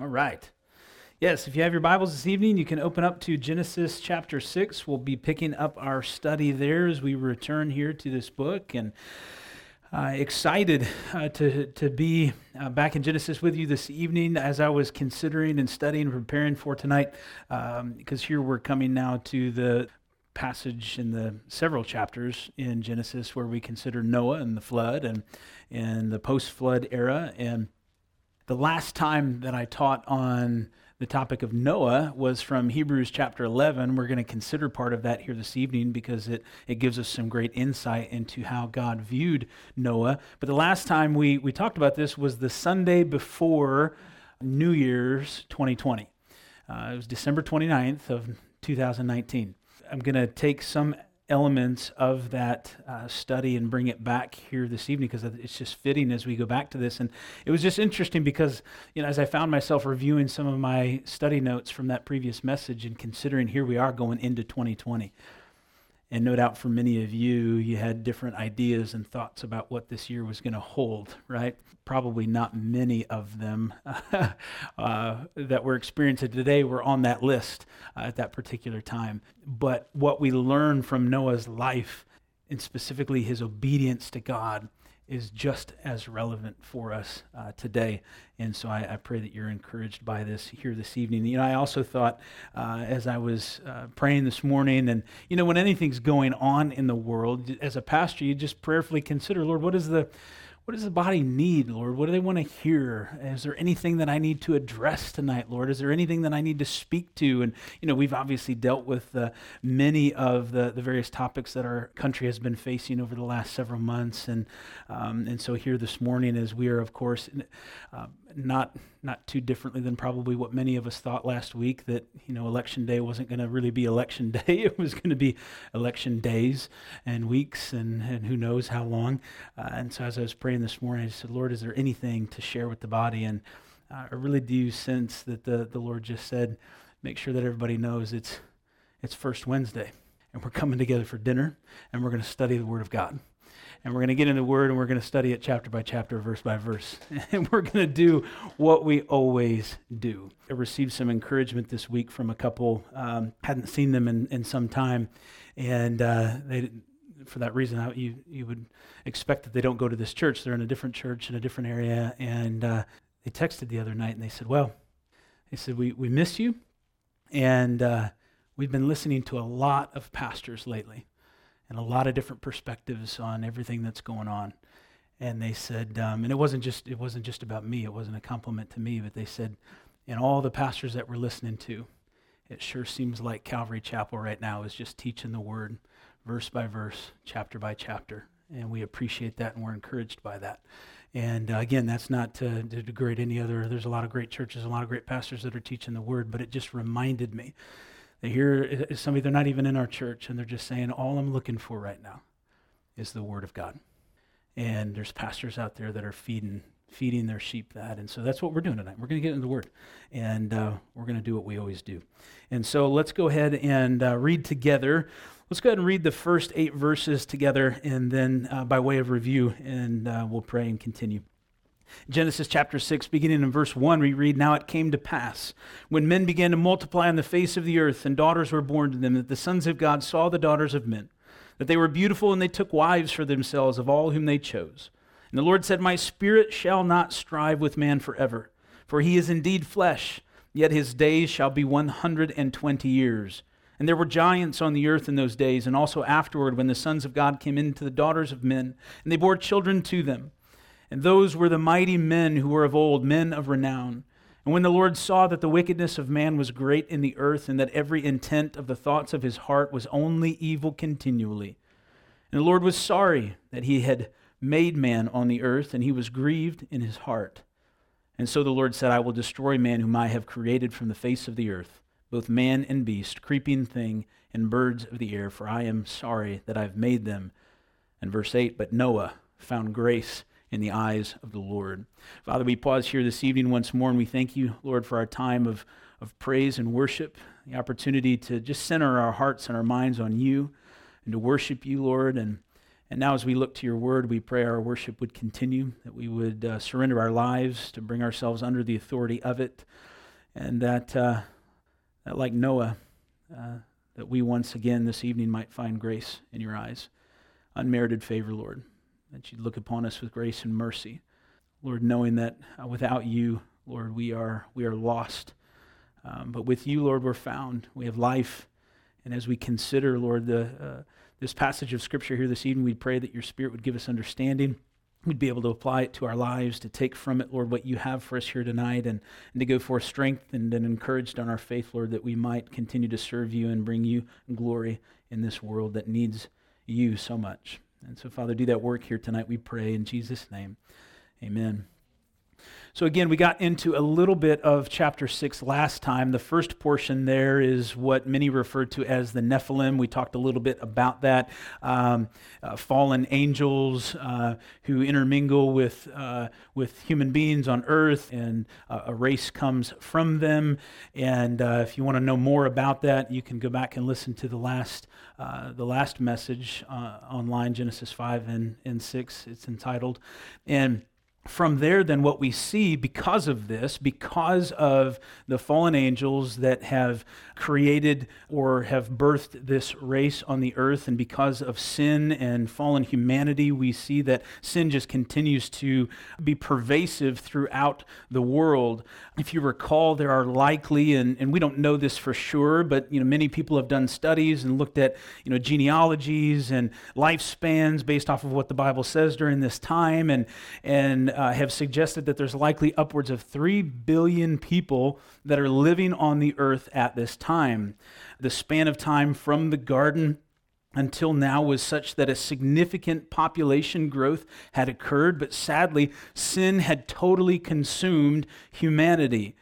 All right. Yes, if you have your Bibles this evening, you can open up to Genesis chapter 6. We'll be picking up our study there as we return here to this book. And uh, excited uh, to, to be uh, back in Genesis with you this evening as I was considering and studying and preparing for tonight, because um, here we're coming now to the passage in the several chapters in Genesis where we consider Noah and the flood and, and the post flood era. And the last time that I taught on the topic of Noah was from Hebrews chapter 11. We're going to consider part of that here this evening because it, it gives us some great insight into how God viewed Noah. But the last time we, we talked about this was the Sunday before New Year's 2020. Uh, it was December 29th of 2019. I'm going to take some elements of that uh, study and bring it back here this evening because it's just fitting as we go back to this. And it was just interesting because, you know, as I found myself reviewing some of my study notes from that previous message and considering here we are going into 2020. And no doubt for many of you, you had different ideas and thoughts about what this year was going to hold, right? Probably not many of them uh, that we're experiencing today were on that list uh, at that particular time. But what we learn from Noah's life, and specifically his obedience to God, is just as relevant for us uh, today. And so I, I, pray that you're encouraged by this here this evening. You know, I also thought uh, as I was uh, praying this morning, and, you know, when anything's going on in the world, as a pastor, you just prayerfully consider, Lord, what is the what does the body need, Lord? What do they want to hear? Is there anything that I need to address tonight, Lord? Is there anything that I need to speak to? And, you know, we've obviously dealt with uh, many of the, the various topics that our country has been facing over the last several months. And, um, and so here this morning, as we are, of course, uh, not not too differently than probably what many of us thought last week that you know election day wasn't going to really be election day. It was going to be election days and weeks and, and who knows how long. Uh, and so as i was praying this morning i said lord is there anything to share with the body? And uh, i really do sense that the, the lord just said make sure that everybody knows it's it's first wednesday and we're coming together for dinner and we're going to study the word of god and we're going to get into the Word and we're going to study it chapter by chapter, verse by verse. And we're going to do what we always do. I received some encouragement this week from a couple, um, hadn't seen them in, in some time, and uh, they, for that reason, you, you would expect that they don't go to this church. They're in a different church in a different area. And uh, they texted the other night and they said, Well, they said, We, we miss you. And uh, we've been listening to a lot of pastors lately and a lot of different perspectives on everything that's going on. And they said, um, and it wasn't just it wasn't just about me. It wasn't a compliment to me, but they said, and all the pastors that we're listening to, it sure seems like Calvary Chapel right now is just teaching the word, verse by verse, chapter by chapter, and we appreciate that and we're encouraged by that. And uh, again, that's not to, to degrade any other. There's a lot of great churches, a lot of great pastors that are teaching the word, but it just reminded me they hear somebody, they're not even in our church, and they're just saying, All I'm looking for right now is the Word of God. And there's pastors out there that are feeding feeding their sheep that. And so that's what we're doing tonight. We're going to get into the Word, and uh, we're going to do what we always do. And so let's go ahead and uh, read together. Let's go ahead and read the first eight verses together, and then uh, by way of review, and uh, we'll pray and continue. Genesis chapter 6, beginning in verse 1, we read Now it came to pass, when men began to multiply on the face of the earth, and daughters were born to them, that the sons of God saw the daughters of men, that they were beautiful, and they took wives for themselves of all whom they chose. And the Lord said, My spirit shall not strive with man forever, for he is indeed flesh, yet his days shall be one hundred and twenty years. And there were giants on the earth in those days, and also afterward, when the sons of God came in to the daughters of men, and they bore children to them. And those were the mighty men who were of old, men of renown. And when the Lord saw that the wickedness of man was great in the earth, and that every intent of the thoughts of his heart was only evil continually, and the Lord was sorry that he had made man on the earth, and he was grieved in his heart. And so the Lord said, I will destroy man whom I have created from the face of the earth, both man and beast, creeping thing, and birds of the air, for I am sorry that I've made them. And verse 8, but Noah found grace in the eyes of the Lord. Father, we pause here this evening once more and we thank you, Lord, for our time of, of praise and worship, the opportunity to just center our hearts and our minds on you and to worship you, Lord, and, And now, as we look to your word, we pray our worship would continue, that we would uh, surrender our lives to bring ourselves under the authority of it, and that, uh, that like Noah, uh, that we once again this evening might find grace in your eyes, unmerited favor, Lord, that you'd look upon us with grace and mercy. Lord, knowing that uh, without you, Lord, we are, we are lost. Um, but with you, Lord, we're found. We have life. And as we consider, Lord, the uh, this passage of Scripture here this evening, we pray that your Spirit would give us understanding. We'd be able to apply it to our lives, to take from it, Lord, what you have for us here tonight, and, and to go forth strengthened and encouraged on our faith, Lord, that we might continue to serve you and bring you glory in this world that needs you so much. And so, Father, do that work here tonight, we pray in Jesus' name. Amen. So, again, we got into a little bit of chapter 6 last time. The first portion there is what many refer to as the Nephilim. We talked a little bit about that. Um, uh, fallen angels uh, who intermingle with, uh, with human beings on earth, and uh, a race comes from them. And uh, if you want to know more about that, you can go back and listen to the last, uh, the last message online, Genesis 5 and, and 6. It's entitled. And from there, then, what we see because of this, because of the fallen angels that have created or have birthed this race on the earth, and because of sin and fallen humanity, we see that sin just continues to be pervasive throughout the world. If you recall, there are likely, and, and we don't know this for sure, but you know, many people have done studies and looked at you know, genealogies and lifespans based off of what the Bible says during this time, and, and uh, have suggested that there's likely upwards of 3 billion people that are living on the earth at this time. The span of time from the garden until now was such that a significant population growth had occurred, but sadly, sin had totally consumed humanity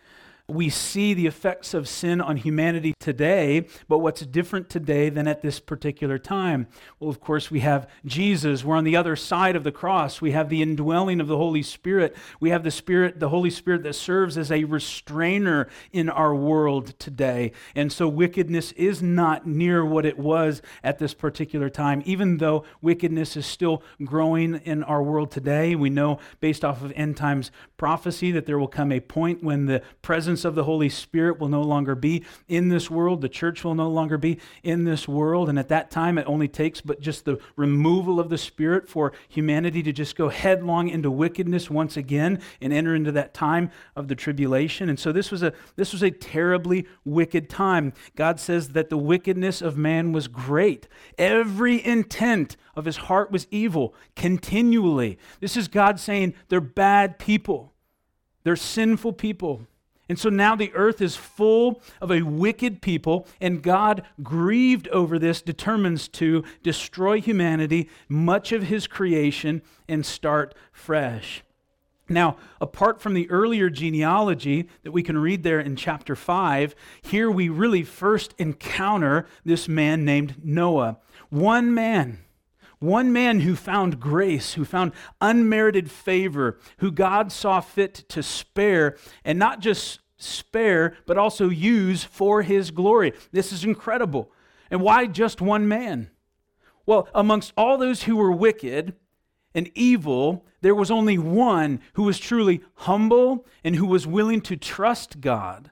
we see the effects of sin on humanity today, but what's different today than at this particular time? Well, of course, we have Jesus. We're on the other side of the cross. We have the indwelling of the Holy Spirit. We have the Spirit, the Holy Spirit that serves as a restrainer in our world today. And so wickedness is not near what it was at this particular time, even though wickedness is still growing in our world today. We know based off of end times prophecy that there will come a point when the presence presence of the Holy Spirit will no longer be in this world. The church will no longer be in this world. And at that time, it only takes but just the removal of the Spirit for humanity to just go headlong into wickedness once again and enter into that time of the tribulation. And so this was a this was a terribly wicked time. God says that the wickedness of man was great. Every intent of his heart was evil continually. This is God saying they're bad people. They're sinful people. And so now the earth is full of a wicked people, and God, grieved over this, determines to destroy humanity, much of his creation, and start fresh. Now, apart from the earlier genealogy that we can read there in chapter 5, here we really first encounter this man named Noah. One man one man who found grace, who found unmerited favor, who God saw fit to spare, and not just spare, but also use for his glory. This is incredible. And why just one man? Well, amongst all those who were wicked and evil, there was only one who was truly humble and who was willing to trust God.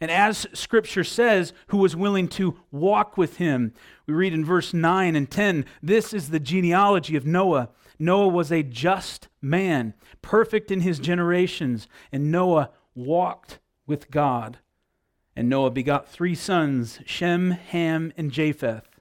And as scripture says, who was willing to walk with him. We read in verse 9 and 10 this is the genealogy of Noah. Noah was a just man, perfect in his generations, and Noah walked with God. And Noah begot three sons Shem, Ham, and Japheth.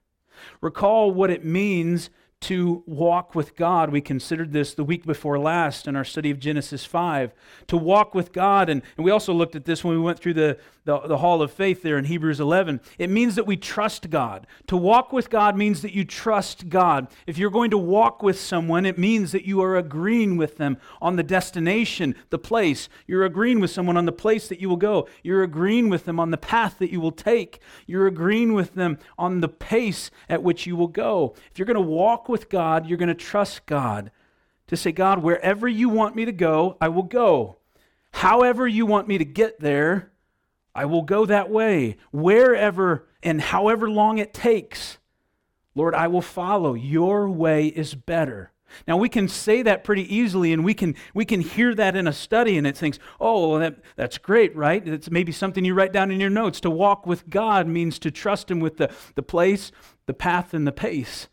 Recall what it means to walk with God. We considered this the week before last in our study of Genesis 5. To walk with God, and, and we also looked at this when we went through the, the, the hall of faith there in Hebrews 11. It means that we trust God. To walk with God means that you trust God. If you're going to walk with someone, it means that you are agreeing with them on the destination, the place. You're agreeing with someone on the place that you will go. You're agreeing with them on the path that you will take. You're agreeing with them on the pace at which you will go. If you're going to walk with God, you're going to trust God to say, God, wherever you want me to go, I will go. However you want me to get there, I will go that way. Wherever and however long it takes, Lord, I will follow. Your way is better. Now we can say that pretty easily and we can we can hear that in a study and it thinks, "Oh, that, that's great, right? It's maybe something you write down in your notes. To walk with God means to trust him with the, the place, the path and the pace."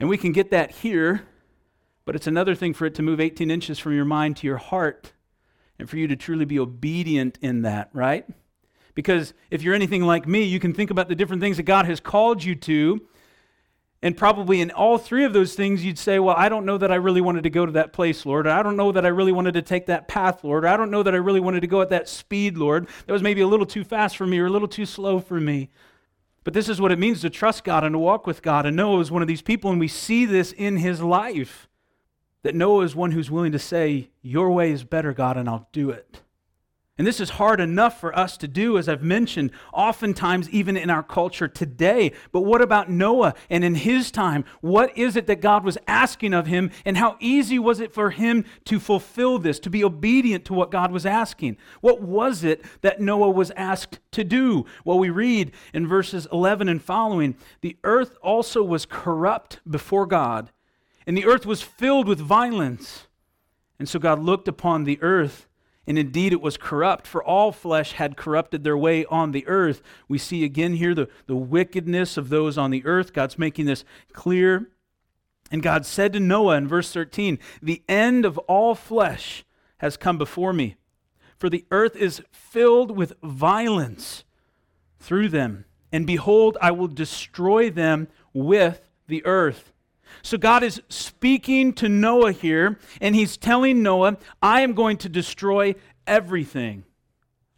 And we can get that here, but it's another thing for it to move 18 inches from your mind to your heart and for you to truly be obedient in that, right? Because if you're anything like me, you can think about the different things that God has called you to and probably in all three of those things, you'd say, Well, I don't know that I really wanted to go to that place, Lord. I don't know that I really wanted to take that path, Lord. I don't know that I really wanted to go at that speed, Lord. That was maybe a little too fast for me or a little too slow for me. But this is what it means to trust God and to walk with God. And Noah is one of these people, and we see this in his life that Noah is one who's willing to say, Your way is better, God, and I'll do it. And this is hard enough for us to do, as I've mentioned, oftentimes even in our culture today. But what about Noah and in his time? What is it that God was asking of him, and how easy was it for him to fulfill this, to be obedient to what God was asking? What was it that Noah was asked to do? Well, we read in verses 11 and following the earth also was corrupt before God, and the earth was filled with violence. And so God looked upon the earth and indeed, it was corrupt, for all flesh had corrupted their way on the earth. We see again here the, the wickedness of those on the earth. God's making this clear. And God said to Noah in verse 13, The end of all flesh has come before me, for the earth is filled with violence through them. And behold, I will destroy them with the earth. So God is speaking to Noah here, and he's telling Noah, I am going to destroy everything.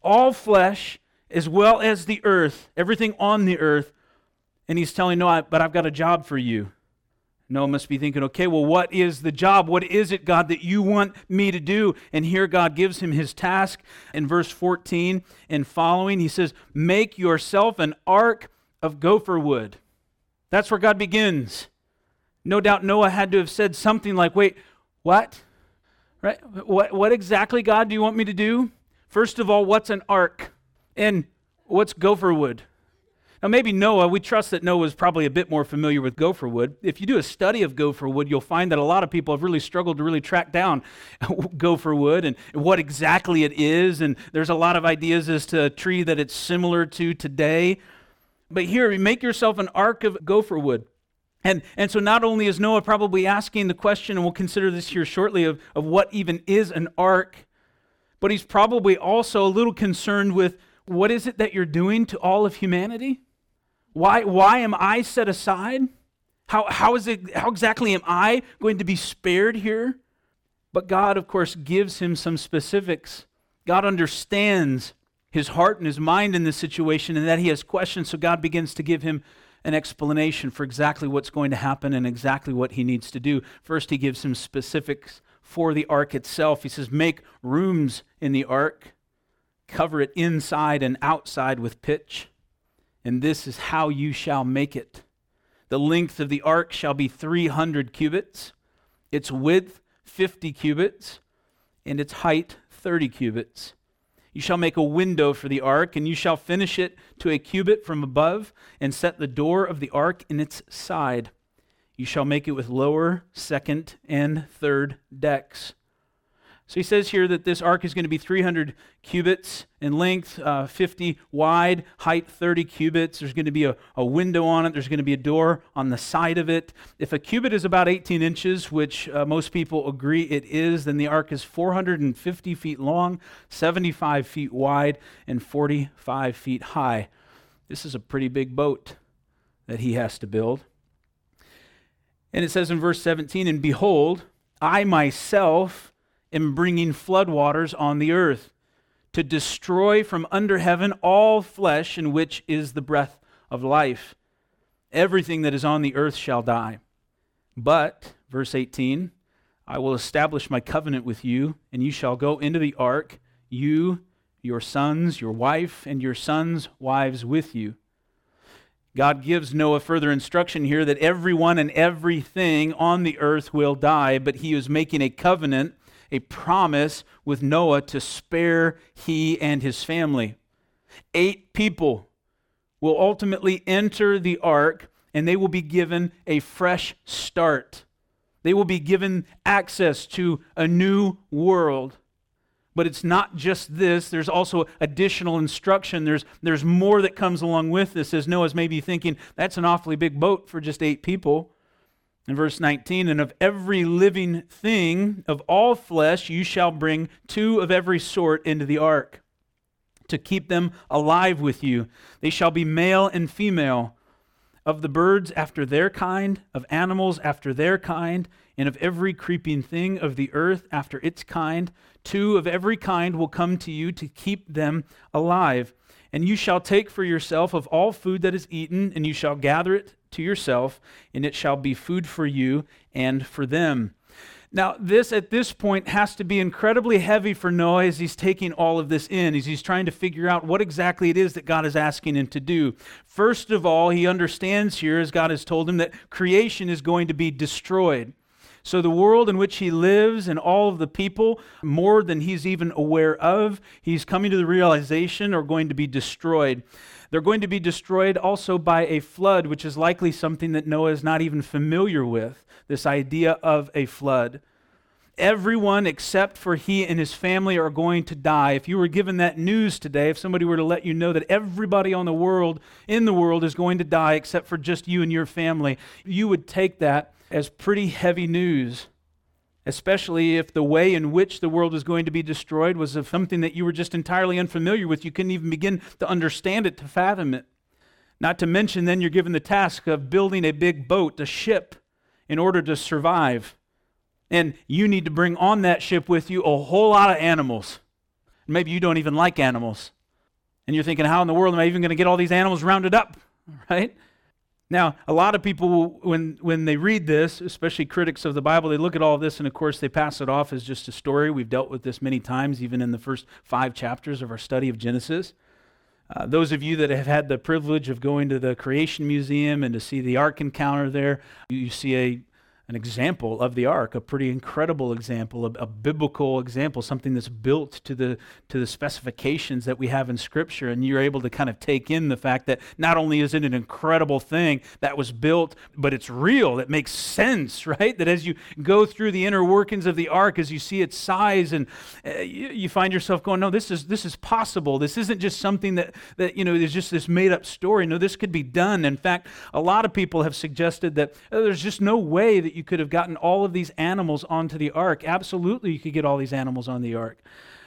All flesh, as well as the earth, everything on the earth. And he's telling Noah, but I've got a job for you. Noah must be thinking, okay, well, what is the job? What is it, God, that you want me to do? And here God gives him his task in verse 14 and following. He says, Make yourself an ark of gopher wood. That's where God begins. No doubt Noah had to have said something like, Wait, what? Right? What, what exactly, God, do you want me to do? First of all, what's an ark? And what's gopher wood? Now, maybe Noah, we trust that Noah is probably a bit more familiar with gopher wood. If you do a study of gopher wood, you'll find that a lot of people have really struggled to really track down gopher wood and what exactly it is. And there's a lot of ideas as to a tree that it's similar to today. But here, make yourself an ark of gopher wood. And, and so not only is Noah probably asking the question, and we'll consider this here shortly, of, of what even is an ark, but he's probably also a little concerned with what is it that you're doing to all of humanity? Why, why am I set aside? How, how, is it, how exactly am I going to be spared here? But God, of course, gives him some specifics. God understands his heart and his mind in this situation and that he has questions, so God begins to give him an explanation for exactly what's going to happen and exactly what he needs to do. First, he gives him specifics for the ark itself. He says, Make rooms in the ark, cover it inside and outside with pitch, and this is how you shall make it. The length of the ark shall be 300 cubits, its width 50 cubits, and its height 30 cubits. You shall make a window for the ark, and you shall finish it to a cubit from above, and set the door of the ark in its side. You shall make it with lower, second, and third decks. So he says here that this ark is going to be 300 cubits in length, uh, 50 wide, height 30 cubits. There's going to be a, a window on it. There's going to be a door on the side of it. If a cubit is about 18 inches, which uh, most people agree it is, then the ark is 450 feet long, 75 feet wide, and 45 feet high. This is a pretty big boat that he has to build. And it says in verse 17, And behold, I myself am bringing floodwaters on the earth to destroy from under heaven all flesh in which is the breath of life. Everything that is on the earth shall die. But, verse 18, I will establish my covenant with you, and you shall go into the ark, you, your sons, your wife, and your sons' wives with you. God gives Noah further instruction here that everyone and everything on the earth will die, but he is making a covenant a promise with Noah to spare he and his family. Eight people will ultimately enter the ark, and they will be given a fresh start. They will be given access to a new world. But it's not just this, there's also additional instruction. There's, there's more that comes along with this, as Noah's maybe thinking, that's an awfully big boat for just eight people. In verse 19, and of every living thing, of all flesh, you shall bring two of every sort into the ark to keep them alive with you. They shall be male and female, of the birds after their kind, of animals after their kind, and of every creeping thing of the earth after its kind. Two of every kind will come to you to keep them alive. And you shall take for yourself of all food that is eaten, and you shall gather it to yourself, and it shall be food for you and for them. Now, this at this point has to be incredibly heavy for Noah as he's taking all of this in, as he's trying to figure out what exactly it is that God is asking him to do. First of all, he understands here, as God has told him, that creation is going to be destroyed. So, the world in which he lives and all of the people, more than he's even aware of, he's coming to the realization are going to be destroyed. They're going to be destroyed also by a flood, which is likely something that Noah is not even familiar with this idea of a flood. Everyone except for he and his family are going to die. If you were given that news today, if somebody were to let you know that everybody on the world, in the world, is going to die except for just you and your family, you would take that as pretty heavy news especially if the way in which the world is going to be destroyed was of something that you were just entirely unfamiliar with. You couldn't even begin to understand it, to fathom it. Not to mention, then you're given the task of building a big boat, a ship, in order to survive. And you need to bring on that ship with you a whole lot of animals. Maybe you don't even like animals. And you're thinking, how in the world am I even going to get all these animals rounded up? Right? Now, a lot of people, when, when they read this, especially critics of the Bible, they look at all this and, of course, they pass it off as just a story. We've dealt with this many times, even in the first five chapters of our study of Genesis. Uh, those of you that have had the privilege of going to the Creation Museum and to see the Ark encounter there, you see a an example of the ark, a pretty incredible example, a, a, biblical example, something that's built to the to the specifications that we have in Scripture, and you're able to kind of take in the fact that not only is it an incredible thing that was built, but it's real. That makes sense, right? That as you go through the inner workings of the ark, as you see its size, and uh, you, you, find yourself going, "No, this is this is possible. This isn't just something that that you know is just this made up story. No, this could be done." In fact, a lot of people have suggested that oh, there's just no way that you could have gotten all of these animals onto the ark. Absolutely, you could get all these animals on the ark.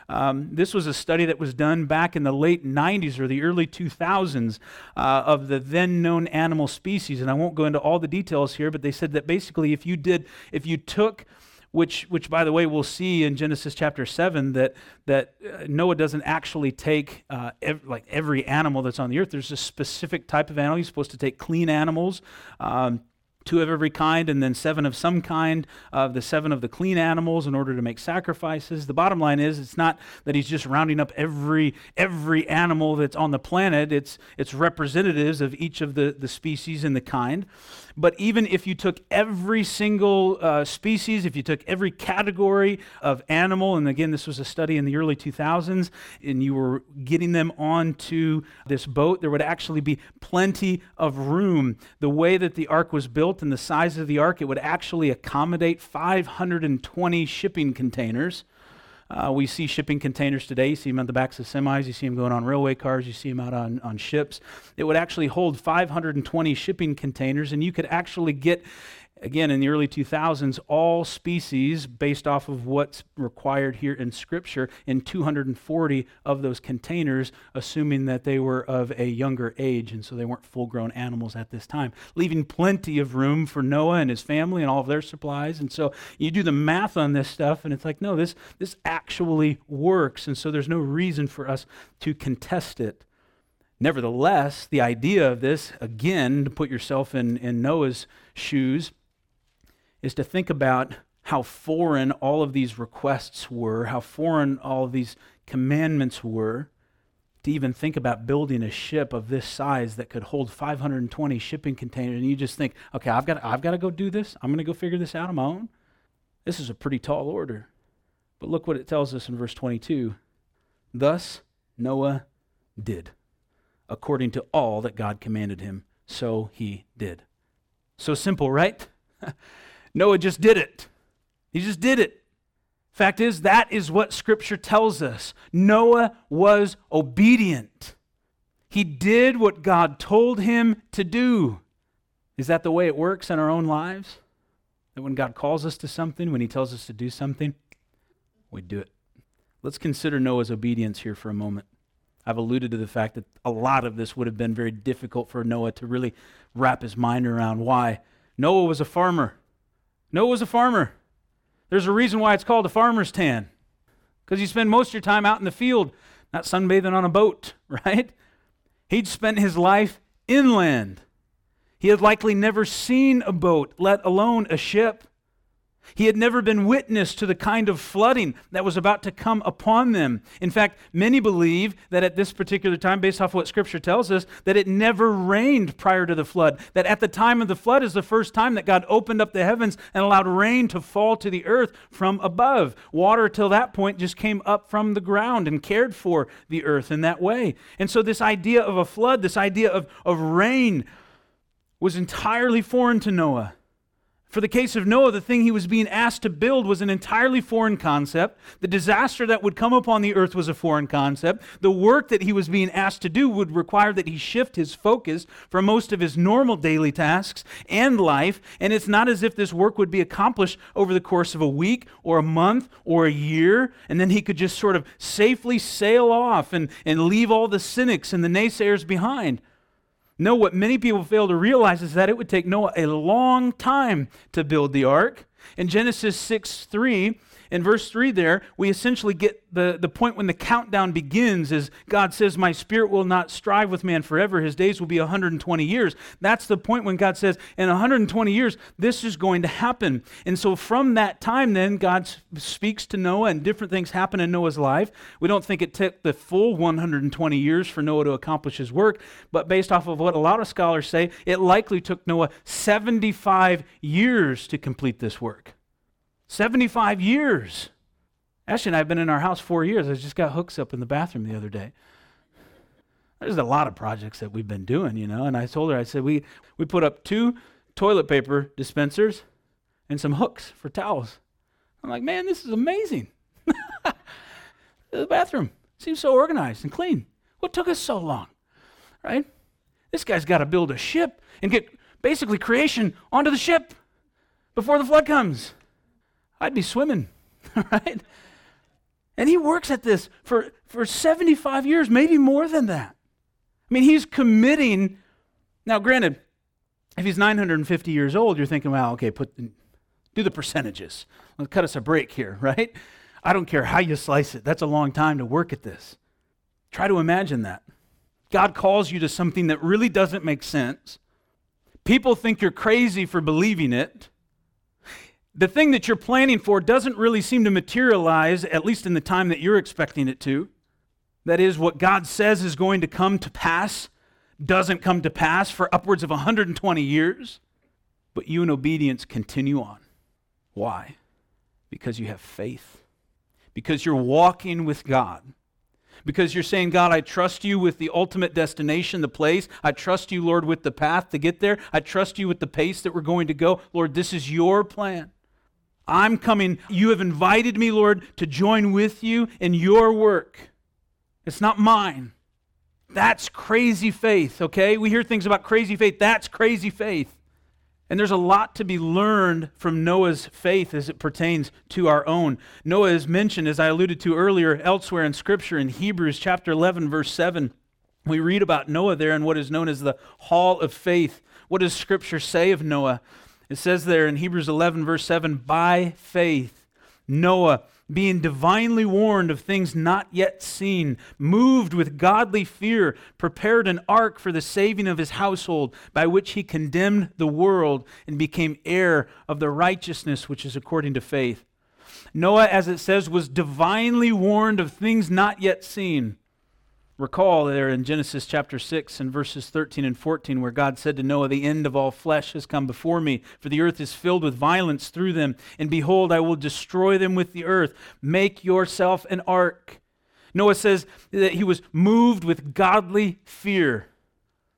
Um, this was a study that was done back in the late 90s or the early 2000s uh, of the then known animal species. And I won't go into all the details here, but they said that basically, if you did, if you took which, which by the way, we'll see in Genesis chapter 7 that, that uh, Noah doesn't actually take uh, ev- like every animal that's on the earth. There's a specific type of animal. He's supposed to take clean animals. Um, two of every kind, and then seven of some kind of the seven of the clean animals in order to make sacrifices. The bottom line is it's not that he's just rounding up every every animal that's on the planet. It's it's representatives of each of the, the species and the kind. But even if you took every single uh, species, if you took every category of animal, and again, this was a study in the early 2000s, and you were getting them onto this boat, there would actually be plenty of room. The way that the ark was built and the size of the ark, it would actually accommodate 520 shipping containers. Uh, we see shipping containers today. You see them on the backs of semis. You see them going on railway cars. You see them out on, on ships. It would actually hold 520 shipping containers, and you could actually get again, in the early 2000s, all species, based off of what's required here in Scripture, in 240 of those containers, assuming that they were of a younger age, and so they weren't full grown animals at this time, leaving plenty of room for Noah and his family and all of their supplies. And so you do the math on this stuff, and it's like, no, this, this actually works, and so there's no reason for us to contest it. Nevertheless, the idea of this, again, to put yourself in, in Noah's shoes, is to think about how foreign all of these requests were, how foreign all of these commandments were, to even think about building a ship of this size that could hold 520 shipping containers. And you just think, okay, I've got, I've got to go do this. I'm going to go figure this out on my own. This is a pretty tall order. But look what it tells us in verse 22. Thus Noah did, according to all that God commanded him, so he did. So simple, right? Noah just did it. He just did it. Fact is, that is what Scripture tells us. Noah was obedient. He did what God told him to do. Is that the way it works in our own lives? That when God calls us to something, when He tells us to do something, we do it. Let's consider Noah's obedience here for a moment. I've alluded to the fact that a lot of this would have been very difficult for Noah to really wrap his mind around. Why? Noah was a farmer. Noah was a farmer. There's a reason why it's called a farmer's tan. Because you spend most of your time out in the field, not sunbathing on a boat, right? He'd spent his life inland. He had likely never seen a boat, let alone a ship. He had never been witness to the kind of flooding that was about to come upon them. In fact, many believe that at this particular time, based off what Scripture tells us, that it never rained prior to the flood. That at the time of the flood is the first time that God opened up the heavens and allowed rain to fall to the earth from above. Water, till that point, just came up from the ground and cared for the earth in that way. And so, this idea of a flood, this idea of, of rain, was entirely foreign to Noah. For the case of Noah, the thing he was being asked to build was an entirely foreign concept. The disaster that would come upon the earth was a foreign concept. The work that he was being asked to do would require that he shift his focus from most of his normal daily tasks and life. And it's not as if this work would be accomplished over the course of a week or a month or a year, and then he could just sort of safely sail off and, and leave all the cynics and the naysayers behind. No, what many people fail to realize is that it would take Noah a long time to build the ark. In Genesis 6 3, in verse 3 there, we essentially get the, the point when the countdown begins is God says, My spirit will not strive with man forever. His days will be 120 years. That's the point when God says, In 120 years, this is going to happen. And so from that time, then, God speaks to Noah and different things happen in Noah's life. We don't think it took the full 120 years for Noah to accomplish his work, but based off of what a lot of scholars say, it likely took Noah 75 years to complete this work. 75 years. Ashley and I have been in our house four years. I just got hooks up in the bathroom the other day. There's a lot of projects that we've been doing, you know. And I told her, I said, we, we put up two toilet paper dispensers and some hooks for towels. I'm like, man, this is amazing. the bathroom seems so organized and clean. What took us so long? Right? This guy's got to build a ship and get basically creation onto the ship before the flood comes. I'd be swimming, right? And he works at this for, for 75 years, maybe more than that. I mean, he's committing. Now, granted, if he's 950 years old, you're thinking, well, okay, put, do the percentages. Let's cut us a break here, right? I don't care how you slice it. That's a long time to work at this. Try to imagine that. God calls you to something that really doesn't make sense. People think you're crazy for believing it the thing that you're planning for doesn't really seem to materialize, at least in the time that you're expecting it to. That is, what God says is going to come to pass doesn't come to pass for upwards of 120 years. But you in obedience continue on. Why? Because you have faith. Because you're walking with God. Because you're saying, God, I trust you with the ultimate destination, the place. I trust you, Lord, with the path to get there. I trust you with the pace that we're going to go. Lord, this is your plan. I'm coming. You have invited me, Lord, to join with you in your work. It's not mine. That's crazy faith, okay? We hear things about crazy faith. That's crazy faith. And there's a lot to be learned from Noah's faith as it pertains to our own. Noah is mentioned, as I alluded to earlier, elsewhere in Scripture in Hebrews chapter 11, verse 7. We read about Noah there in what is known as the Hall of Faith. What does Scripture say of Noah? It says there in Hebrews 11, verse 7 by faith, Noah, being divinely warned of things not yet seen, moved with godly fear, prepared an ark for the saving of his household, by which he condemned the world and became heir of the righteousness which is according to faith. Noah, as it says, was divinely warned of things not yet seen. Recall there in Genesis chapter 6 and verses 13 and 14, where God said to Noah, The end of all flesh has come before me, for the earth is filled with violence through them. And behold, I will destroy them with the earth. Make yourself an ark. Noah says that he was moved with godly fear.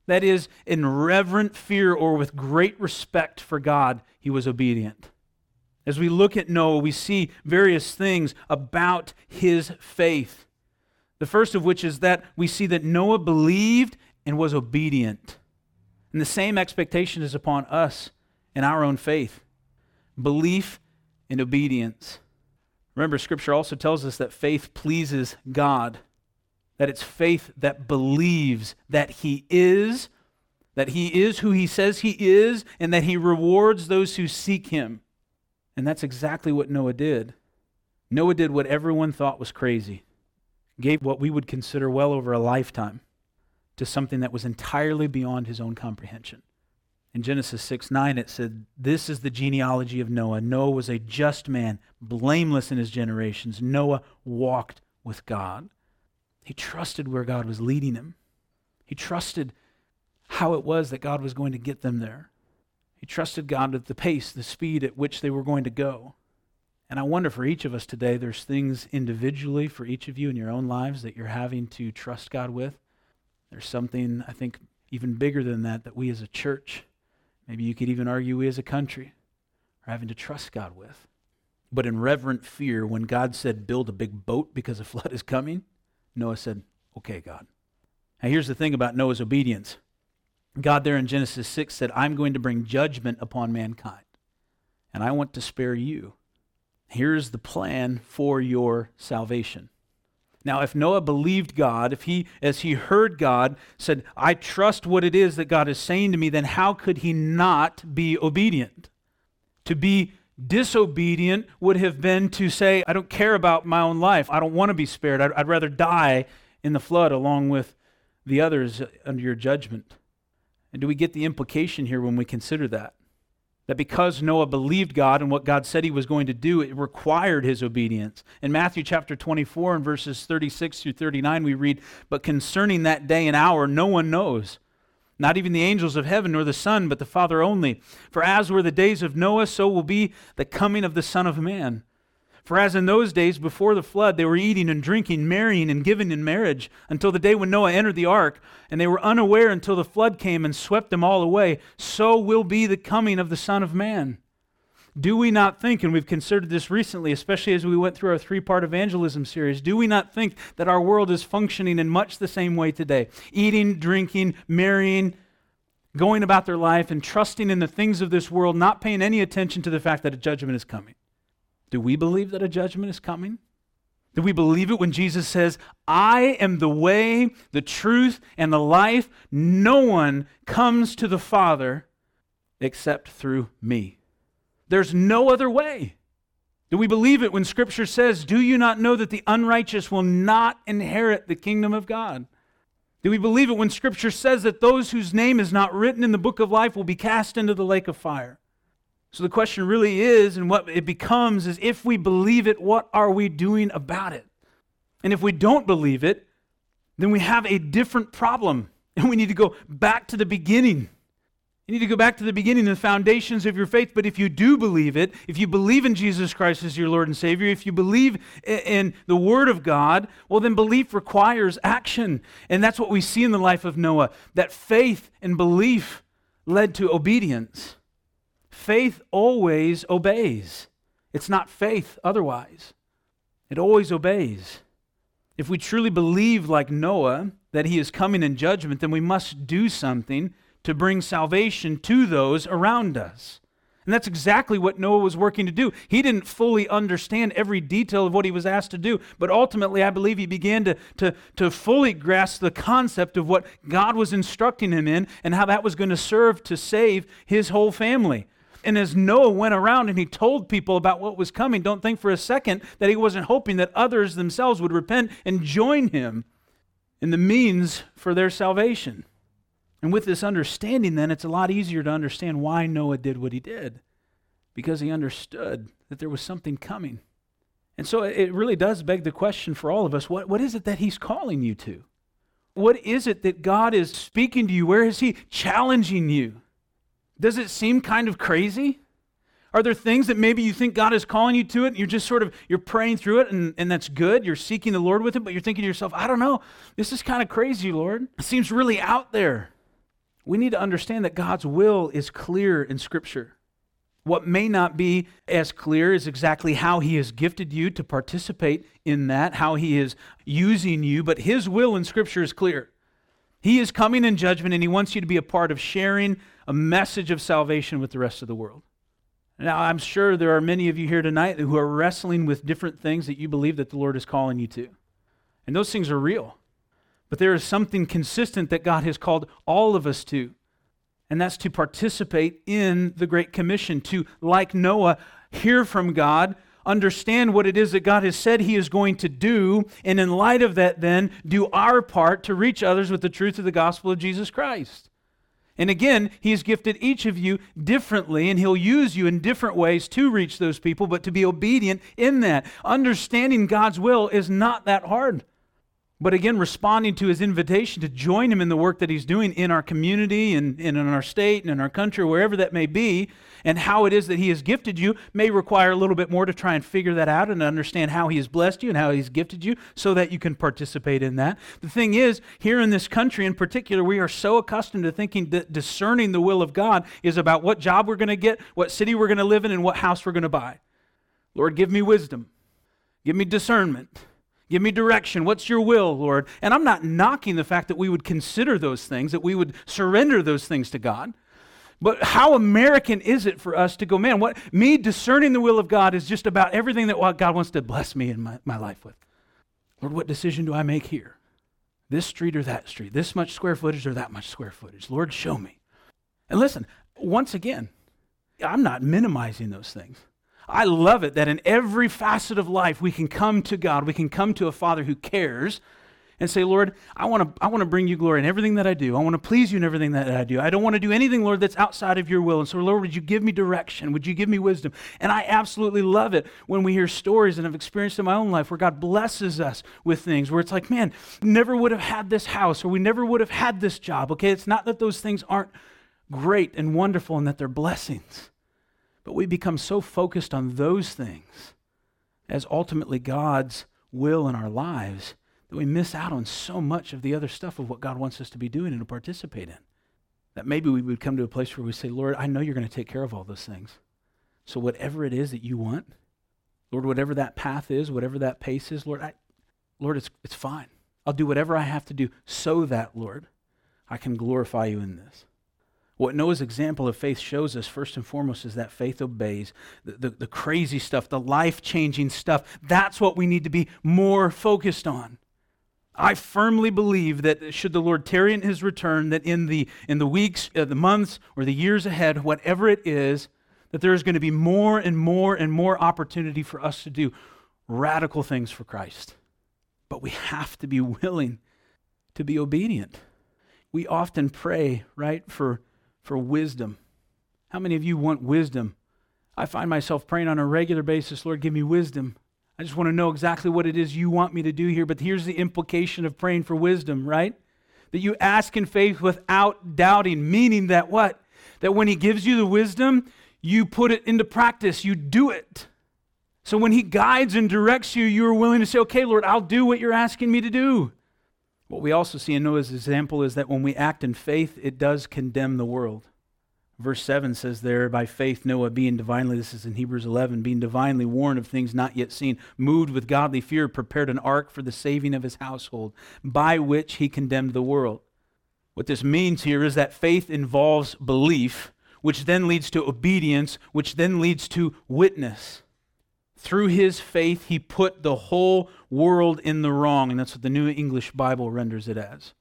That is, in reverent fear or with great respect for God, he was obedient. As we look at Noah, we see various things about his faith. The first of which is that we see that Noah believed and was obedient. And the same expectation is upon us in our own faith belief and obedience. Remember, Scripture also tells us that faith pleases God, that it's faith that believes that He is, that He is who He says He is, and that He rewards those who seek Him. And that's exactly what Noah did. Noah did what everyone thought was crazy, gave what we would consider well over a lifetime to something that was entirely beyond his own comprehension. In Genesis 6 9, it said, This is the genealogy of Noah. Noah was a just man, blameless in his generations. Noah walked with God. He trusted where God was leading him, he trusted how it was that God was going to get them there. He trusted God at the pace, the speed at which they were going to go. And I wonder for each of us today, there's things individually for each of you in your own lives that you're having to trust God with. There's something, I think, even bigger than that, that we as a church, maybe you could even argue we as a country, are having to trust God with. But in reverent fear, when God said, build a big boat because a flood is coming, Noah said, okay, God. Now, here's the thing about Noah's obedience God, there in Genesis 6, said, I'm going to bring judgment upon mankind, and I want to spare you. Here's the plan for your salvation. Now, if Noah believed God, if he, as he heard God, said, I trust what it is that God is saying to me, then how could he not be obedient? To be disobedient would have been to say, I don't care about my own life. I don't want to be spared. I'd, I'd rather die in the flood along with the others under your judgment. And do we get the implication here when we consider that? That because Noah believed God and what God said he was going to do, it required his obedience. In Matthew chapter 24 and verses 36 through 39, we read, But concerning that day and hour, no one knows, not even the angels of heaven nor the Son, but the Father only. For as were the days of Noah, so will be the coming of the Son of Man. For as in those days before the flood, they were eating and drinking, marrying and giving in marriage, until the day when Noah entered the ark, and they were unaware until the flood came and swept them all away, so will be the coming of the Son of Man. Do we not think, and we've considered this recently, especially as we went through our three part evangelism series, do we not think that our world is functioning in much the same way today? Eating, drinking, marrying, going about their life, and trusting in the things of this world, not paying any attention to the fact that a judgment is coming. Do we believe that a judgment is coming? Do we believe it when Jesus says, I am the way, the truth, and the life? No one comes to the Father except through me. There's no other way. Do we believe it when Scripture says, Do you not know that the unrighteous will not inherit the kingdom of God? Do we believe it when Scripture says that those whose name is not written in the book of life will be cast into the lake of fire? So the question really is, and what it becomes, is if we believe it, what are we doing about it? And if we don't believe it, then we have a different problem. And we need to go back to the beginning. You need to go back to the beginning, the foundations of your faith. But if you do believe it, if you believe in Jesus Christ as your Lord and Savior, if you believe in the Word of God, well, then belief requires action. And that's what we see in the life of Noah that faith and belief led to obedience. Faith always obeys. It's not faith otherwise. It always obeys. If we truly believe, like Noah, that he is coming in judgment, then we must do something to bring salvation to those around us. And that's exactly what Noah was working to do. He didn't fully understand every detail of what he was asked to do, but ultimately, I believe he began to, to, to fully grasp the concept of what God was instructing him in and how that was going to serve to save his whole family. And as Noah went around and he told people about what was coming, don't think for a second that he wasn't hoping that others themselves would repent and join him in the means for their salvation. And with this understanding, then, it's a lot easier to understand why Noah did what he did, because he understood that there was something coming. And so it really does beg the question for all of us what, what is it that he's calling you to? What is it that God is speaking to you? Where is he challenging you? Does it seem kind of crazy? Are there things that maybe you think God is calling you to it and you're just sort of you're praying through it and, and that's good. You're seeking the Lord with it, but you're thinking to yourself, I don't know, this is kind of crazy, Lord. It seems really out there. We need to understand that God's will is clear in Scripture. What may not be as clear is exactly how He has gifted you to participate in that, how He is using you, but His will in Scripture is clear. He is coming in judgment and He wants you to be a part of sharing a message of salvation with the rest of the world. Now, I'm sure there are many of you here tonight who are wrestling with different things that you believe that the Lord is calling you to. And those things are real. But there is something consistent that God has called all of us to and that's to participate in the Great Commission, to, like Noah, hear from God, understand what it is that God has said He is going to do, and in light of that, then do our part to reach others with the truth of the gospel of Jesus Christ. And again, He has gifted each of you differently, and He'll use you in different ways to reach those people, but to be obedient in that. Understanding God's will is not that hard. But again, responding to his invitation to join him in the work that he's doing in our community and, and, in our state and in our country, wherever that may be, and how it is that he has gifted you may require a little bit more to try and figure that out and understand how he has blessed you and how he's gifted you so that you can participate in that. The thing is, here in this country in particular, we are so accustomed to thinking that discerning the will of God is about what job we're going to get, what city we're going to live in, and what house we're going to buy. Lord, give me wisdom, give me discernment. Give me direction. What's your will, Lord? And I'm not knocking the fact that we would consider those things, that we would surrender those things to God. But how American is it for us to go, man, what me discerning the will of God is just about everything that God wants to bless me in my, my life with. Lord, what decision do I make here? This street or that street? This much square footage or that much square footage? Lord, show me. And listen, once again, I'm not minimizing those things. I love it that in every facet of life we can come to God, we can come to a Father who cares and say, Lord, I want to I want to bring you glory in everything that I do. I want to please you in everything that I do. I don't want to do anything, Lord, that's outside of your will. And so, Lord, would you give me direction? Would you give me wisdom? And I absolutely love it when we hear stories and I've experienced in my own life where God blesses us with things where it's like, man, never would have had this house or we never would have had this job. Okay, it's not that those things aren't great and wonderful and that they're blessings. But we become so focused on those things as ultimately God's will in our lives that we miss out on so much of the other stuff of what God wants us to be doing and to participate in. That maybe we would come to a place where we say, Lord, I know you're going to take care of all those things. So whatever it is that you want, Lord, whatever that path is, whatever that pace is, Lord, I, Lord, it's, it's fine. I'll do whatever I have to do so that, Lord, I can glorify you in this. What Noah's example of faith shows us, first and foremost, is that faith obeys. The, the, the crazy stuff, the life changing stuff, that's what we need to be more focused on. I firmly believe that should the Lord tarry in his return, that in the, in the weeks, uh, the months, or the years ahead, whatever it is, that there is going to be more and more and more opportunity for us to do radical things for Christ. But we have to be willing to be obedient. We often pray, right, for for wisdom. How many of you want wisdom? I find myself praying on a regular basis, Lord, give me wisdom. I just want to know exactly what it is you want me to do here. But here's the implication of praying for wisdom, right? That you ask in faith without doubting, meaning that what? That when He gives you the wisdom, you put it into practice, you do it. So when He guides and directs you, you are willing to say, okay, Lord, I'll do what you're asking me to do. What we also see in Noah's example is that when we act in faith, it does condemn the world. Verse 7 says there, by faith, Noah, being divinely, this is in Hebrews 11, being divinely warned of things not yet seen, moved with godly fear, prepared an ark for the saving of his household, by which he condemned the world. What this means here is that faith involves belief, which then leads to obedience, which then leads to witness. Through his faith, he put the whole world in the wrong. And that's what the New English Bible renders it as.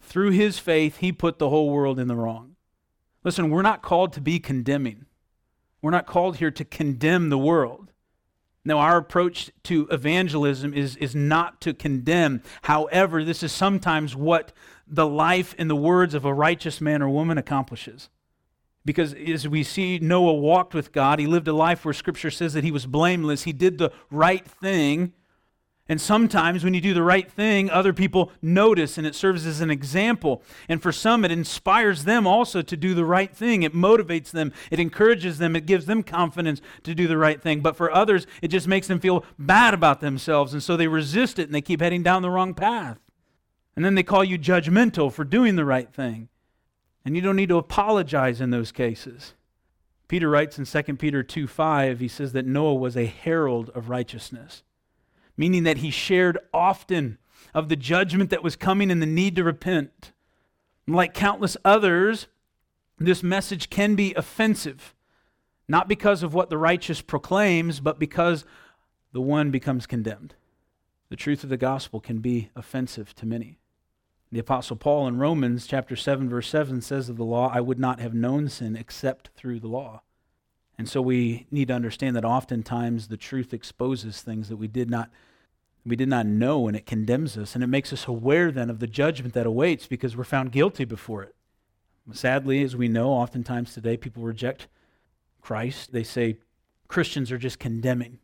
Through his faith, he put the whole world in the wrong. Listen, we're not called to be condemning. We're not called here to condemn the world. Now, our approach to evangelism is, is not to condemn. However, this is sometimes what the life and the words of a righteous man or woman accomplishes. Because as we see, Noah walked with God. He lived a life where Scripture says that he was blameless. He did the right thing. And sometimes when you do the right thing, other people notice and it serves as an example. And for some, it inspires them also to do the right thing. It motivates them, it encourages them, it gives them confidence to do the right thing. But for others, it just makes them feel bad about themselves. And so they resist it and they keep heading down the wrong path. And then they call you judgmental for doing the right thing. And you don't need to apologize in those cases. Peter writes in 2 Peter 2 5, he says that Noah was a herald of righteousness, meaning that he shared often of the judgment that was coming and the need to repent. And like countless others, this message can be offensive, not because of what the righteous proclaims, but because the one becomes condemned. The truth of the gospel can be offensive to many. The apostle Paul in Romans chapter 7 verse 7 says of the law, I would not have known sin except through the law. And so we need to understand that oftentimes the truth exposes things that we did not we did not know and it condemns us and it makes us aware then of the judgment that awaits because we're found guilty before it. Sadly, as we know, oftentimes today people reject Christ. They say Christians are just condemning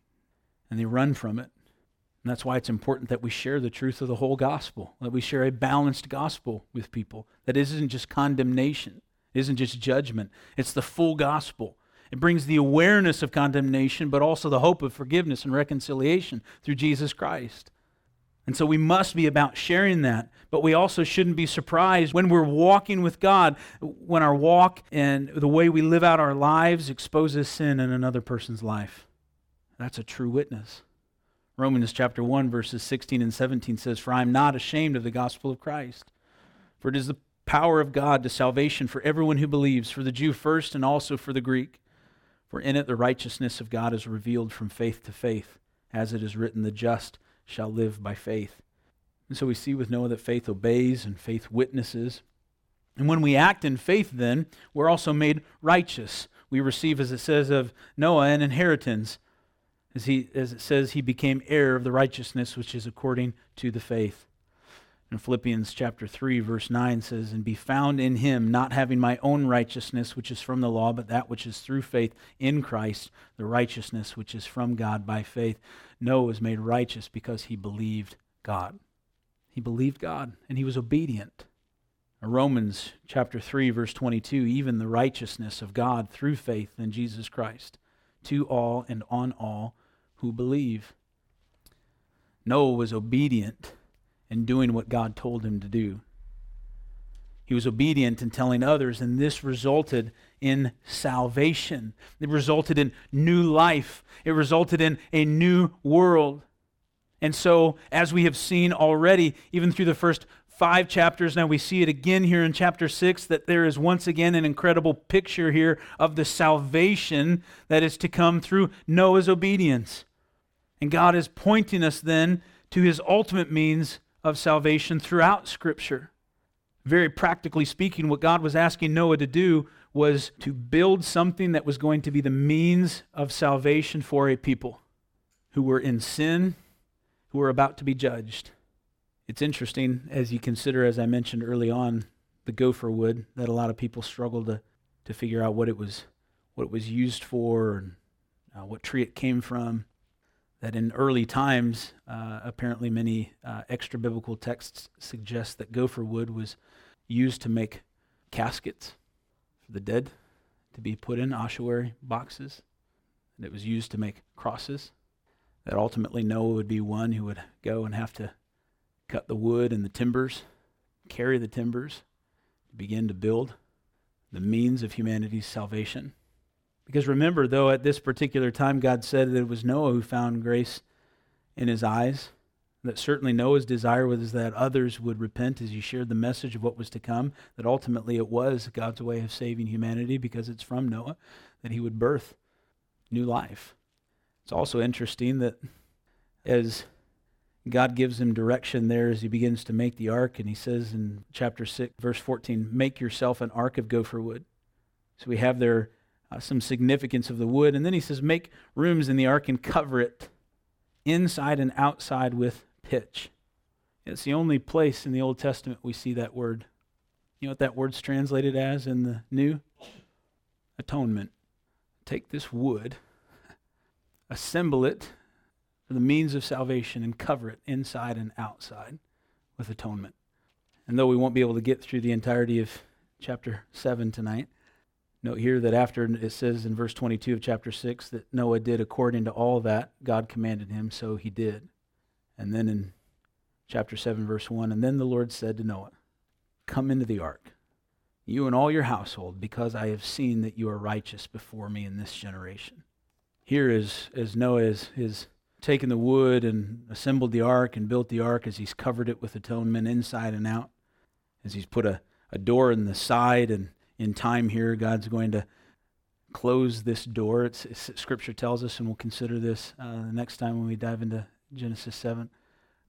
and they run from it. And that's why it's important that we share the truth of the whole gospel, that we share a balanced gospel with people, that isn't just condemnation, is isn't just judgment, it's the full gospel. It brings the awareness of condemnation, but also the hope of forgiveness and reconciliation through Jesus Christ. And so we must be about sharing that. But we also shouldn't be surprised when we're walking with God, when our walk and the way we live out our lives exposes sin in another person's life. That's a true witness. Romans chapter 1, verses 16 and 17 says, For I am not ashamed of the gospel of Christ, for it is the power of God to salvation for everyone who believes, for the Jew first and also for the Greek. For in it the righteousness of God is revealed from faith to faith, as it is written, The just shall live by faith. And so we see with Noah that faith obeys and faith witnesses. And when we act in faith, then, we're also made righteous. We receive, as it says of Noah, an inheritance. As, he, as it says, he became heir of the righteousness which is according to the faith. In Philippians chapter 3, verse 9 says, And be found in him, not having my own righteousness, which is from the law, but that which is through faith in Christ, the righteousness which is from God by faith. Noah was made righteous because he believed God. He believed God, and he was obedient. Romans chapter 3, verse 22, even the righteousness of God through faith in Jesus Christ, to all and on all who believe. Noah was obedient and doing what God told him to do. He was obedient in telling others, and this resulted in salvation. It resulted in new life. It resulted in a new world. And so, as we have seen already, even through the first five chapters, now we see it again here in chapter six, that there is once again an incredible picture here of the salvation that is to come through Noah's obedience. And God is pointing us then to his ultimate means of salvation throughout Scripture. Very practically speaking, what God was asking Noah to do was to build something that was going to be the means of salvation for a people who were in sin, who were about to be judged. It's interesting as you consider, as I mentioned early on, the gopher wood that a lot of people struggle to, to figure out what it was what it was used for and uh, what tree it came from that in early times, uh, apparently many uh, extra biblical texts suggest that gopher wood was used to make caskets for the dead to be put in ossuary boxes. And it was used to make crosses. That ultimately Noah would be one who would go and have to cut the wood and the timbers, carry the timbers, begin to build the means of humanity's salvation. Because remember, though, at this particular time, God said that it was Noah who found grace in his eyes. That certainly Noah's desire was that others would repent as he shared the message of what was to come. That ultimately it was God's way of saving humanity because it's from Noah that he would birth new life. It's also interesting that as God gives him direction there as he begins to make the ark, and he says in chapter 6, verse 14, Make yourself an ark of gopher wood. So we have there uh, some significance of the wood. And then he says, Make rooms in the ark and cover it inside and outside with pitch. It's the only place in the Old Testament we see that word. You know what that word's translated as in the New? Atonement. Take this wood, assemble it for the means of salvation, and cover it inside and outside with atonement. And though we won't be able to get through the entirety of chapter 7 tonight, Note here that after it says in verse 22 of chapter 6 that Noah did according to all that God commanded him, so he did. And then in chapter 7, verse 1, and then the Lord said to Noah, Come into the ark, you and all your household, because I have seen that you are righteous before me in this generation. Here is as Noah is, is taken the wood and assembled the ark and built the ark as he's covered it with atonement inside and out, as he's put a, a door in the side, and in time here, God's going to close this door. It's, it's, scripture tells us, and we'll consider this uh, the next time when we dive into Genesis 7.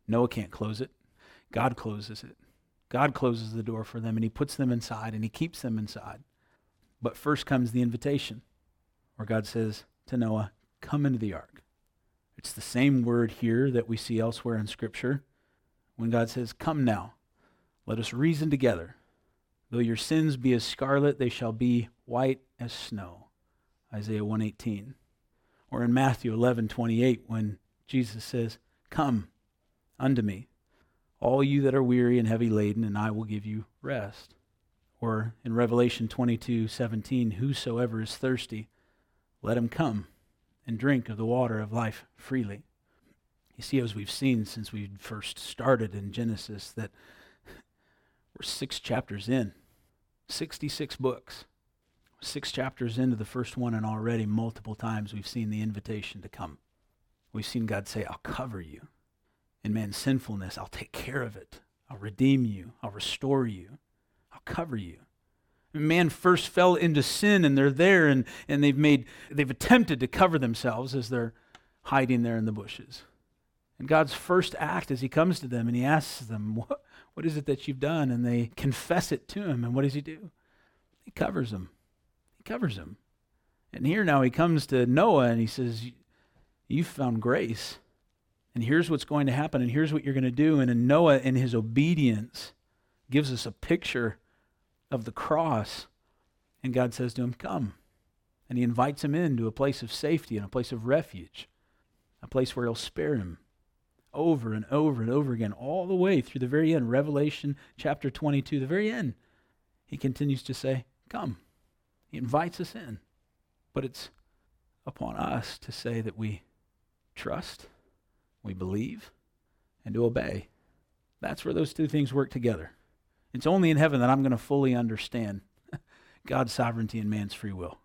Noah can't close it, God closes it. God closes the door for them and he puts them inside and he keeps them inside. But first comes the invitation where God says to Noah, Come into the ark. It's the same word here that we see elsewhere in Scripture when God says, Come now, let us reason together. Though your sins be as scarlet, they shall be white as snow. Isaiah 118. Or in Matthew 11:28 when Jesus says, "Come unto me, all you that are weary and heavy laden, and I will give you rest. Or in Revelation 22 17, whosoever is thirsty, let him come and drink of the water of life freely. You see, as we've seen since we first started in Genesis, that we're six chapters in, 66 books. Six chapters into the first one, and already multiple times we've seen the invitation to come. We've seen God say, I'll cover you in man's sinfulness. I'll take care of it. I'll redeem you. I'll restore you. I'll cover you. Man first fell into sin and they're there and, and they've made they've attempted to cover themselves as they're hiding there in the bushes. And God's first act as he comes to them and he asks them, What, what is it that you've done? And they confess it to him. And what does he do? He covers them. He covers them. And here now he comes to Noah and he says, You've found grace. And here's what's going to happen, and here's what you're going to do. And in Noah, in his obedience, gives us a picture of the cross. And God says to him, Come. And he invites him into a place of safety and a place of refuge, a place where he'll spare him over and over and over again, all the way through the very end. Revelation chapter 22, the very end. He continues to say, Come. He invites us in. But it's upon us to say that we trust we believe, and to obey. That's where those two things work together. It's only in heaven that I'm going to fully understand God's sovereignty and man's free will.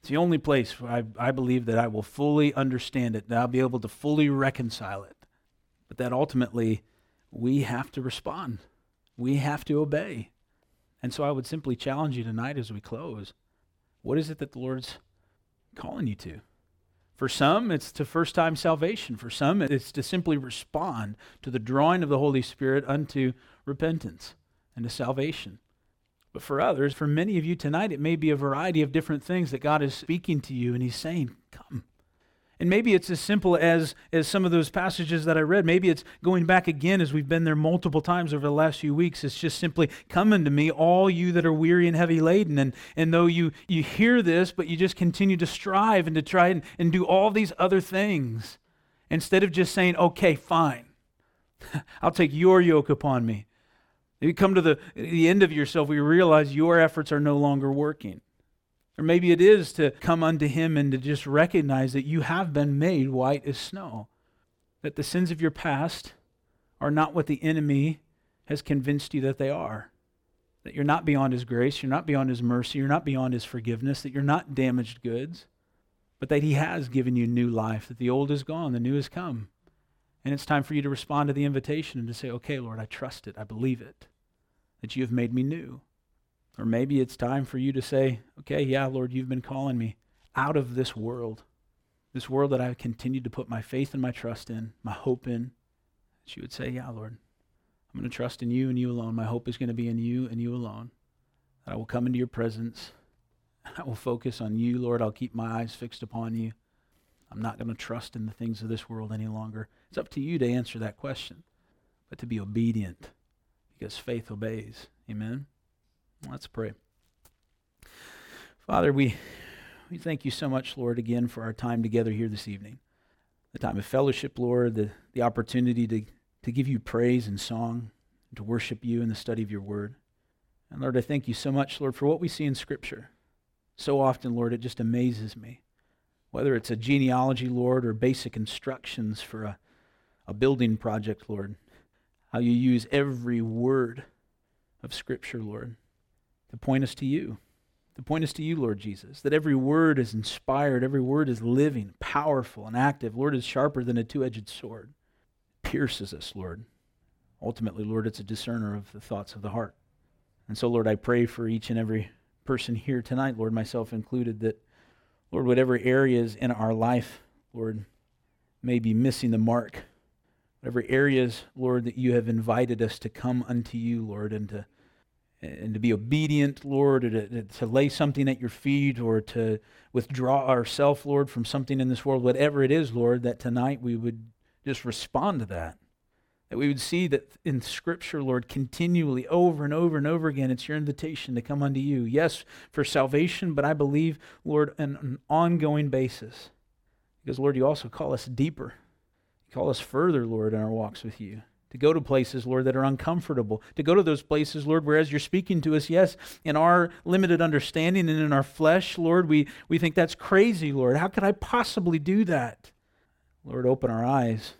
It's the only place where I, I believe that I will fully understand it, that I'll be able to fully reconcile it. But that ultimately, we have to respond. We have to obey. And so I would simply challenge you tonight as we close what is it that the Lord's calling you to? For some, it's to first time salvation. For some, it's to simply respond to the drawing of the Holy Spirit unto repentance and to salvation. But for others, for many of you tonight, it may be a variety of different things that God is speaking to you and He's saying. And maybe it's as simple as, as some of those passages that I read. Maybe it's going back again as we've been there multiple times over the last few weeks. It's just simply, come unto me, all you that are weary and heavy laden. And, and though you, you hear this, but you just continue to strive and to try and, and do all these other things, instead of just saying, okay, fine, I'll take your yoke upon me. You come to the, the end of yourself, we realize your efforts are no longer working. Or maybe it is to come unto Him and to just recognize that you have been made white as snow, that the sins of your past are not what the enemy has convinced you that they are. That you're not beyond His grace, you're not beyond His mercy, you're not beyond His forgiveness, that you're not damaged goods, but that He has given you new life, that the old is gone, the new has come. And it's time for you to respond to the invitation and to say, okay, Lord, I trust it, I believe it, that you have made me new. Or maybe it's time for you to say, okay, yeah, Lord, you've been calling me out of this world, this world that I've continued to put my faith and my trust in, my hope in. She would say, yeah, Lord, I'm going to trust in you and you alone. My hope is going to be in you and you alone. That I will come into your presence. I will focus on you, Lord. I'll keep my eyes fixed upon you. I'm not going to trust in the things of this world any longer. It's up to you to answer that question, but to be obedient because faith obeys. Amen. Let's pray. Father, we, we thank you so much, Lord, again for our time together here this evening. The time of fellowship, Lord, the, the opportunity to, to give you praise and song, to worship you in the study of your word. And Lord, I thank you so much, Lord, for what we see in Scripture. So often, Lord, it just amazes me. Whether it's a genealogy, Lord, or basic instructions for a, a building project, Lord, how you use every word of Scripture, Lord to point us to you, to point us to you, Lord Jesus, that every word is inspired, every word is living, powerful, and active. Lord, is sharper than a two edged sword, pierces us, Lord. Ultimately, Lord, it's a discerner of the thoughts of the heart. And so, Lord, I pray for each and every person here tonight, Lord, myself included, that, Lord, whatever areas in our life, Lord, may be missing the mark, whatever areas, Lord, that you have invited us to come unto you, Lord, and to and to be obedient, Lord, to, to lay something at your feet or to withdraw ourselves, Lord, from something in this world, whatever it is, Lord, that tonight we would just respond to that. That we would see that in Scripture, Lord, continually, over and over and over again, it's your invitation to come unto you. Yes, for salvation, but I believe, Lord, on an ongoing basis. Because, Lord, you also call us deeper. You call us further, Lord, in our walks with you to go to places, Lord, that are uncomfortable, to go to those places, Lord, whereas you're speaking to us, yes, in our limited understanding and in our flesh, Lord, we, we think that's crazy, Lord. How could I possibly do that? Lord, open our eyes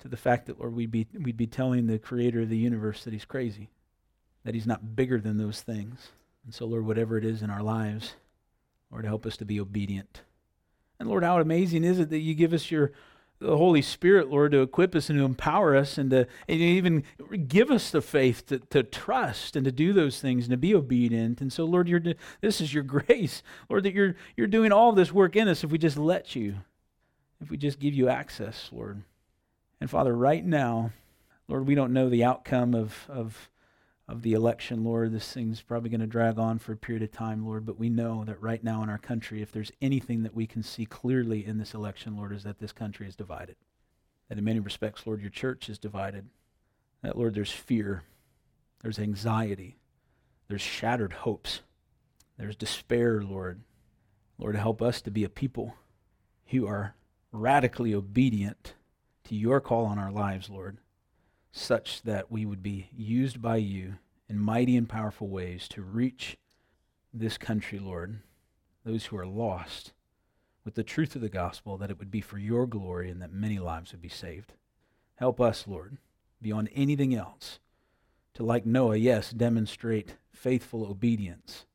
to the fact that, Lord, we'd be, we'd be telling the creator of the universe that he's crazy, that he's not bigger than those things. And so, Lord, whatever it is in our lives, Lord, help us to be obedient. And Lord, how amazing is it that you give us your the Holy Spirit, Lord, to equip us and to empower us and to and even give us the faith to, to trust and to do those things and to be obedient. And so, Lord, you're, this is your grace, Lord, that you're, you're doing all this work in us if we just let you, if we just give you access, Lord. And Father, right now, Lord, we don't know the outcome of, of of the election, Lord. This thing's probably going to drag on for a period of time, Lord, but we know that right now in our country, if there's anything that we can see clearly in this election, Lord, is that this country is divided. That in many respects, Lord, your church is divided. That, Lord, there's fear, there's anxiety, there's shattered hopes, there's despair, Lord. Lord, help us to be a people who are radically obedient to your call on our lives, Lord such that we would be used by you in mighty and powerful ways to reach this country, Lord, those who are lost, with the truth of the gospel, that it would be for your glory and that many lives would be saved. Help us, Lord, beyond anything else, to, like Noah, yes, demonstrate faithful obedience,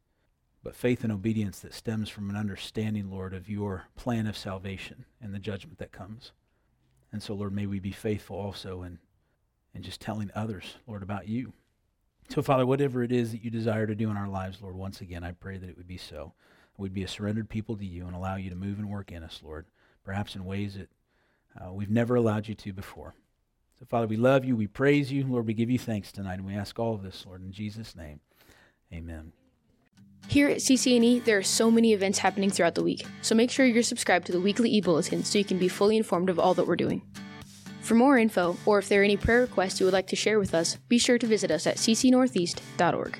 but faith and obedience that stems from an understanding, Lord, of your plan of salvation and the judgment that comes. And so, Lord, may we be faithful also in and just telling others, Lord, about you. So, Father, whatever it is that you desire to do in our lives, Lord, once again, I pray that it would be so. We'd be a surrendered people to you and allow you to move and work in us, Lord, perhaps in ways that uh, we've never allowed you to before. So, Father, we love you. We praise you. Lord, we give you thanks tonight. And we ask all of this, Lord, in Jesus' name. Amen. Here at CCNE, there are so many events happening throughout the week, so make sure you're subscribed to the weekly e-bulletin so you can be fully informed of all that we're doing. For more info, or if there are any prayer requests you would like to share with us, be sure to visit us at ccnortheast.org.